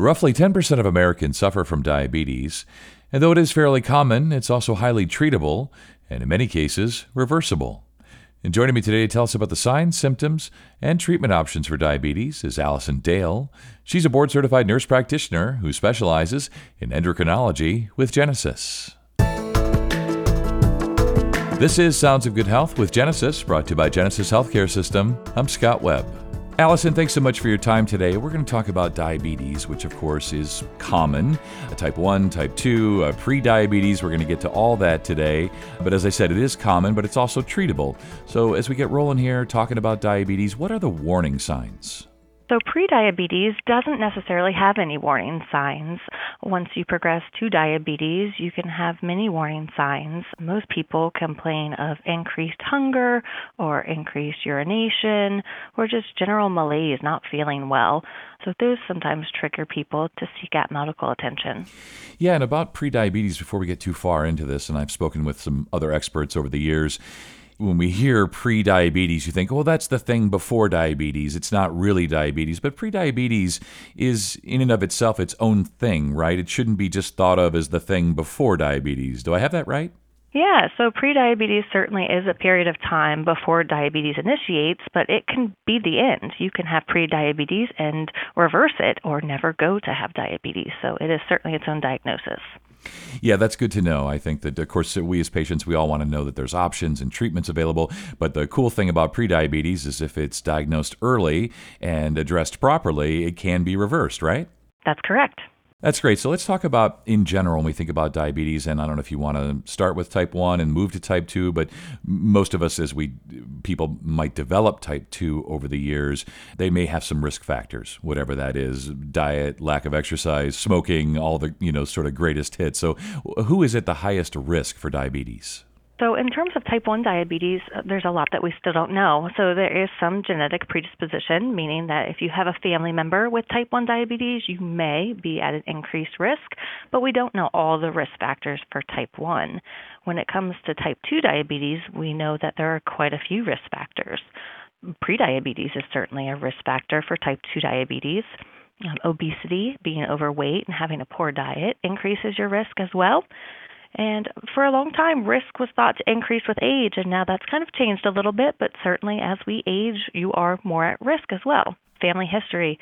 Roughly 10% of Americans suffer from diabetes, and though it is fairly common, it's also highly treatable and in many cases reversible. And joining me today to tell us about the signs, symptoms, and treatment options for diabetes is Allison Dale. She's a board certified nurse practitioner who specializes in endocrinology with Genesis. This is Sounds of Good Health with Genesis, brought to you by Genesis Healthcare System. I'm Scott Webb. Allison, thanks so much for your time today. We're going to talk about diabetes, which of course is common type 1, type 2, uh, pre diabetes. We're going to get to all that today. But as I said, it is common, but it's also treatable. So as we get rolling here talking about diabetes, what are the warning signs? So, prediabetes doesn't necessarily have any warning signs. Once you progress to diabetes, you can have many warning signs. Most people complain of increased hunger or increased urination or just general malaise, not feeling well. So, those sometimes trigger people to seek out medical attention. Yeah, and about prediabetes, before we get too far into this, and I've spoken with some other experts over the years when we hear pre-diabetes, you think, "Well, that's the thing before diabetes. It's not really diabetes." But pre-diabetes is in and of itself its own thing, right? It shouldn't be just thought of as the thing before diabetes. Do I have that right? Yeah, so prediabetes certainly is a period of time before diabetes initiates, but it can be the end. You can have prediabetes and reverse it or never go to have diabetes. So it is certainly its own diagnosis. Yeah, that's good to know. I think that, of course, we as patients, we all want to know that there's options and treatments available. But the cool thing about prediabetes is if it's diagnosed early and addressed properly, it can be reversed, right? That's correct. That's great. So let's talk about in general when we think about diabetes. And I don't know if you want to start with type one and move to type two, but most of us, as we people might develop type two over the years, they may have some risk factors, whatever that is: diet, lack of exercise, smoking, all the you know sort of greatest hits. So, who is at the highest risk for diabetes? So, in terms of type 1 diabetes, uh, there's a lot that we still don't know. So, there is some genetic predisposition, meaning that if you have a family member with type 1 diabetes, you may be at an increased risk, but we don't know all the risk factors for type 1. When it comes to type 2 diabetes, we know that there are quite a few risk factors. Prediabetes is certainly a risk factor for type 2 diabetes. Um, obesity, being overweight, and having a poor diet increases your risk as well. And for a long time, risk was thought to increase with age, and now that's kind of changed a little bit, but certainly as we age, you are more at risk as well. Family history.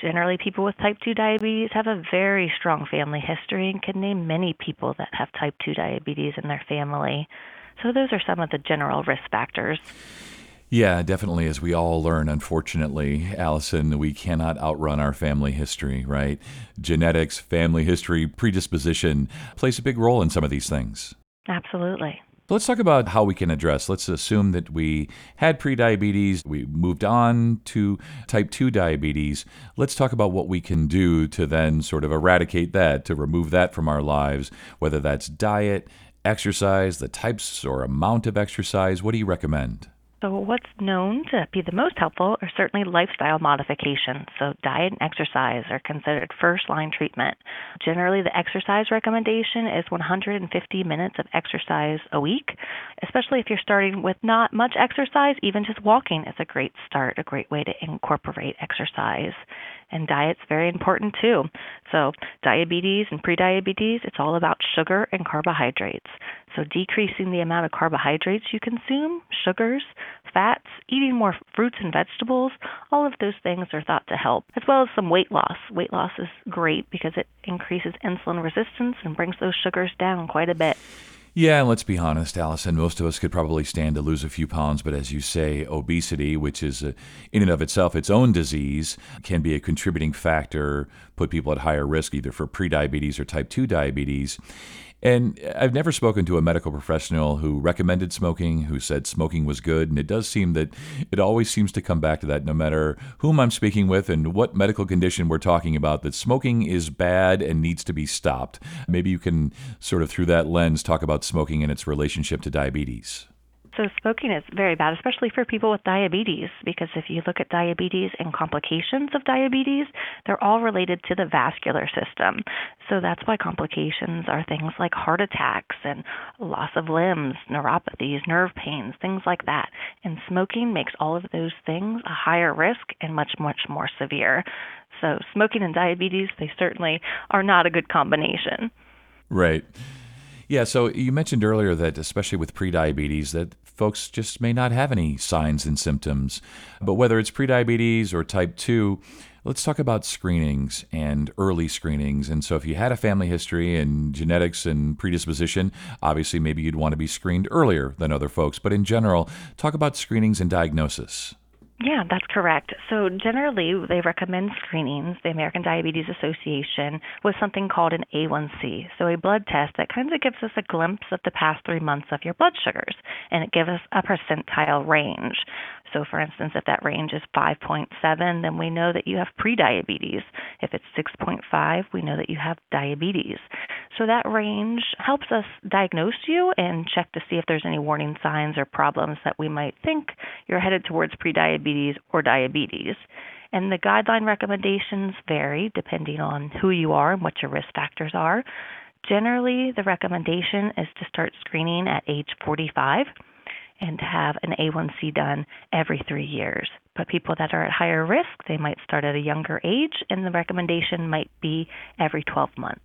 Generally, people with type 2 diabetes have a very strong family history and can name many people that have type 2 diabetes in their family. So, those are some of the general risk factors. Yeah, definitely. As we all learn, unfortunately, Allison, we cannot outrun our family history, right? Genetics, family history, predisposition plays a big role in some of these things. Absolutely. Let's talk about how we can address. Let's assume that we had prediabetes, we moved on to type 2 diabetes. Let's talk about what we can do to then sort of eradicate that, to remove that from our lives, whether that's diet, exercise, the types or amount of exercise. What do you recommend? So, what's known to be the most helpful are certainly lifestyle modifications. So, diet and exercise are considered first line treatment. Generally, the exercise recommendation is 150 minutes of exercise a week, especially if you're starting with not much exercise. Even just walking is a great start, a great way to incorporate exercise. And diet's very important too. So, diabetes and prediabetes, it's all about sugar and carbohydrates. So, decreasing the amount of carbohydrates you consume, sugars, fats, eating more fruits and vegetables, all of those things are thought to help, as well as some weight loss. Weight loss is great because it increases insulin resistance and brings those sugars down quite a bit. Yeah, and let's be honest, Allison. Most of us could probably stand to lose a few pounds, but as you say, obesity, which is a, in and of itself its own disease, can be a contributing factor, put people at higher risk either for prediabetes or type 2 diabetes. And I've never spoken to a medical professional who recommended smoking, who said smoking was good. And it does seem that it always seems to come back to that, no matter whom I'm speaking with and what medical condition we're talking about, that smoking is bad and needs to be stopped. Maybe you can sort of, through that lens, talk about smoking and its relationship to diabetes. So, smoking is very bad, especially for people with diabetes, because if you look at diabetes and complications of diabetes, they're all related to the vascular system. So, that's why complications are things like heart attacks and loss of limbs, neuropathies, nerve pains, things like that. And smoking makes all of those things a higher risk and much, much more severe. So, smoking and diabetes, they certainly are not a good combination. Right. Yeah, so you mentioned earlier that especially with prediabetes that folks just may not have any signs and symptoms. But whether it's prediabetes or type 2, let's talk about screenings and early screenings. And so if you had a family history and genetics and predisposition, obviously maybe you'd want to be screened earlier than other folks, but in general, talk about screenings and diagnosis. Yeah, that's correct. So, generally, they recommend screenings, the American Diabetes Association, with something called an A1C. So, a blood test that kind of gives us a glimpse of the past three months of your blood sugars, and it gives us a percentile range. So, for instance, if that range is 5.7, then we know that you have prediabetes. If it's 6.5, we know that you have diabetes. So, that range helps us diagnose you and check to see if there's any warning signs or problems that we might think you're headed towards prediabetes or diabetes. And the guideline recommendations vary depending on who you are and what your risk factors are. Generally, the recommendation is to start screening at age 45 and have an A1C done every three years. But people that are at higher risk, they might start at a younger age, and the recommendation might be every 12 months.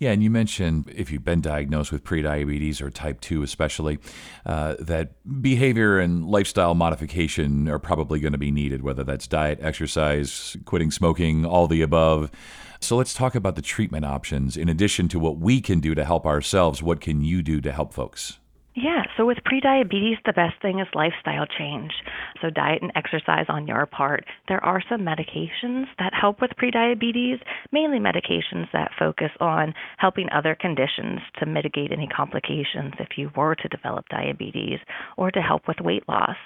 Yeah, and you mentioned if you've been diagnosed with prediabetes or type 2, especially, uh, that behavior and lifestyle modification are probably going to be needed, whether that's diet, exercise, quitting smoking, all the above. So let's talk about the treatment options. In addition to what we can do to help ourselves, what can you do to help folks? Yeah, so with prediabetes, the best thing is lifestyle change. So, diet and exercise on your part. There are some medications that help with prediabetes, mainly medications that focus on helping other conditions to mitigate any complications if you were to develop diabetes or to help with weight loss.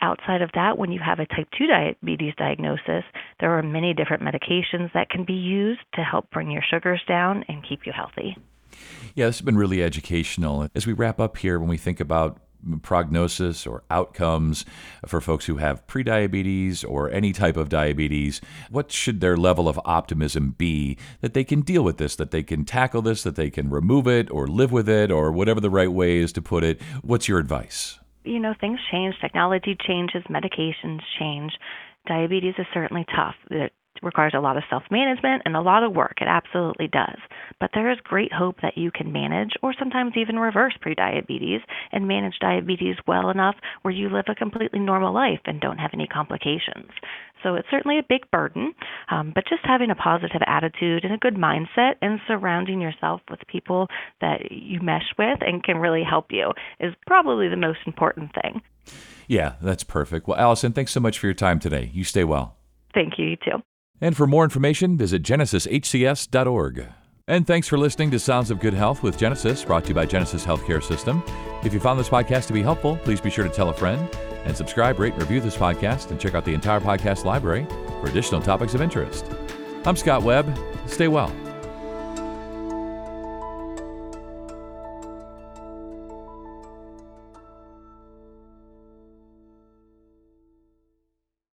Outside of that, when you have a type 2 diabetes diagnosis, there are many different medications that can be used to help bring your sugars down and keep you healthy. Yeah, this has been really educational. As we wrap up here, when we think about prognosis or outcomes for folks who have prediabetes or any type of diabetes, what should their level of optimism be that they can deal with this, that they can tackle this, that they can remove it or live with it, or whatever the right way is to put it? What's your advice? You know, things change, technology changes, medications change. Diabetes is certainly tough requires a lot of self management and a lot of work. It absolutely does. But there is great hope that you can manage or sometimes even reverse prediabetes and manage diabetes well enough where you live a completely normal life and don't have any complications. So it's certainly a big burden, um, but just having a positive attitude and a good mindset and surrounding yourself with people that you mesh with and can really help you is probably the most important thing. Yeah, that's perfect. Well, Allison, thanks so much for your time today. You stay well. Thank you, you too. And for more information, visit genesishcs.org. And thanks for listening to Sounds of Good Health with Genesis, brought to you by Genesis Healthcare System. If you found this podcast to be helpful, please be sure to tell a friend and subscribe, rate, and review this podcast, and check out the entire podcast library for additional topics of interest. I'm Scott Webb. Stay well.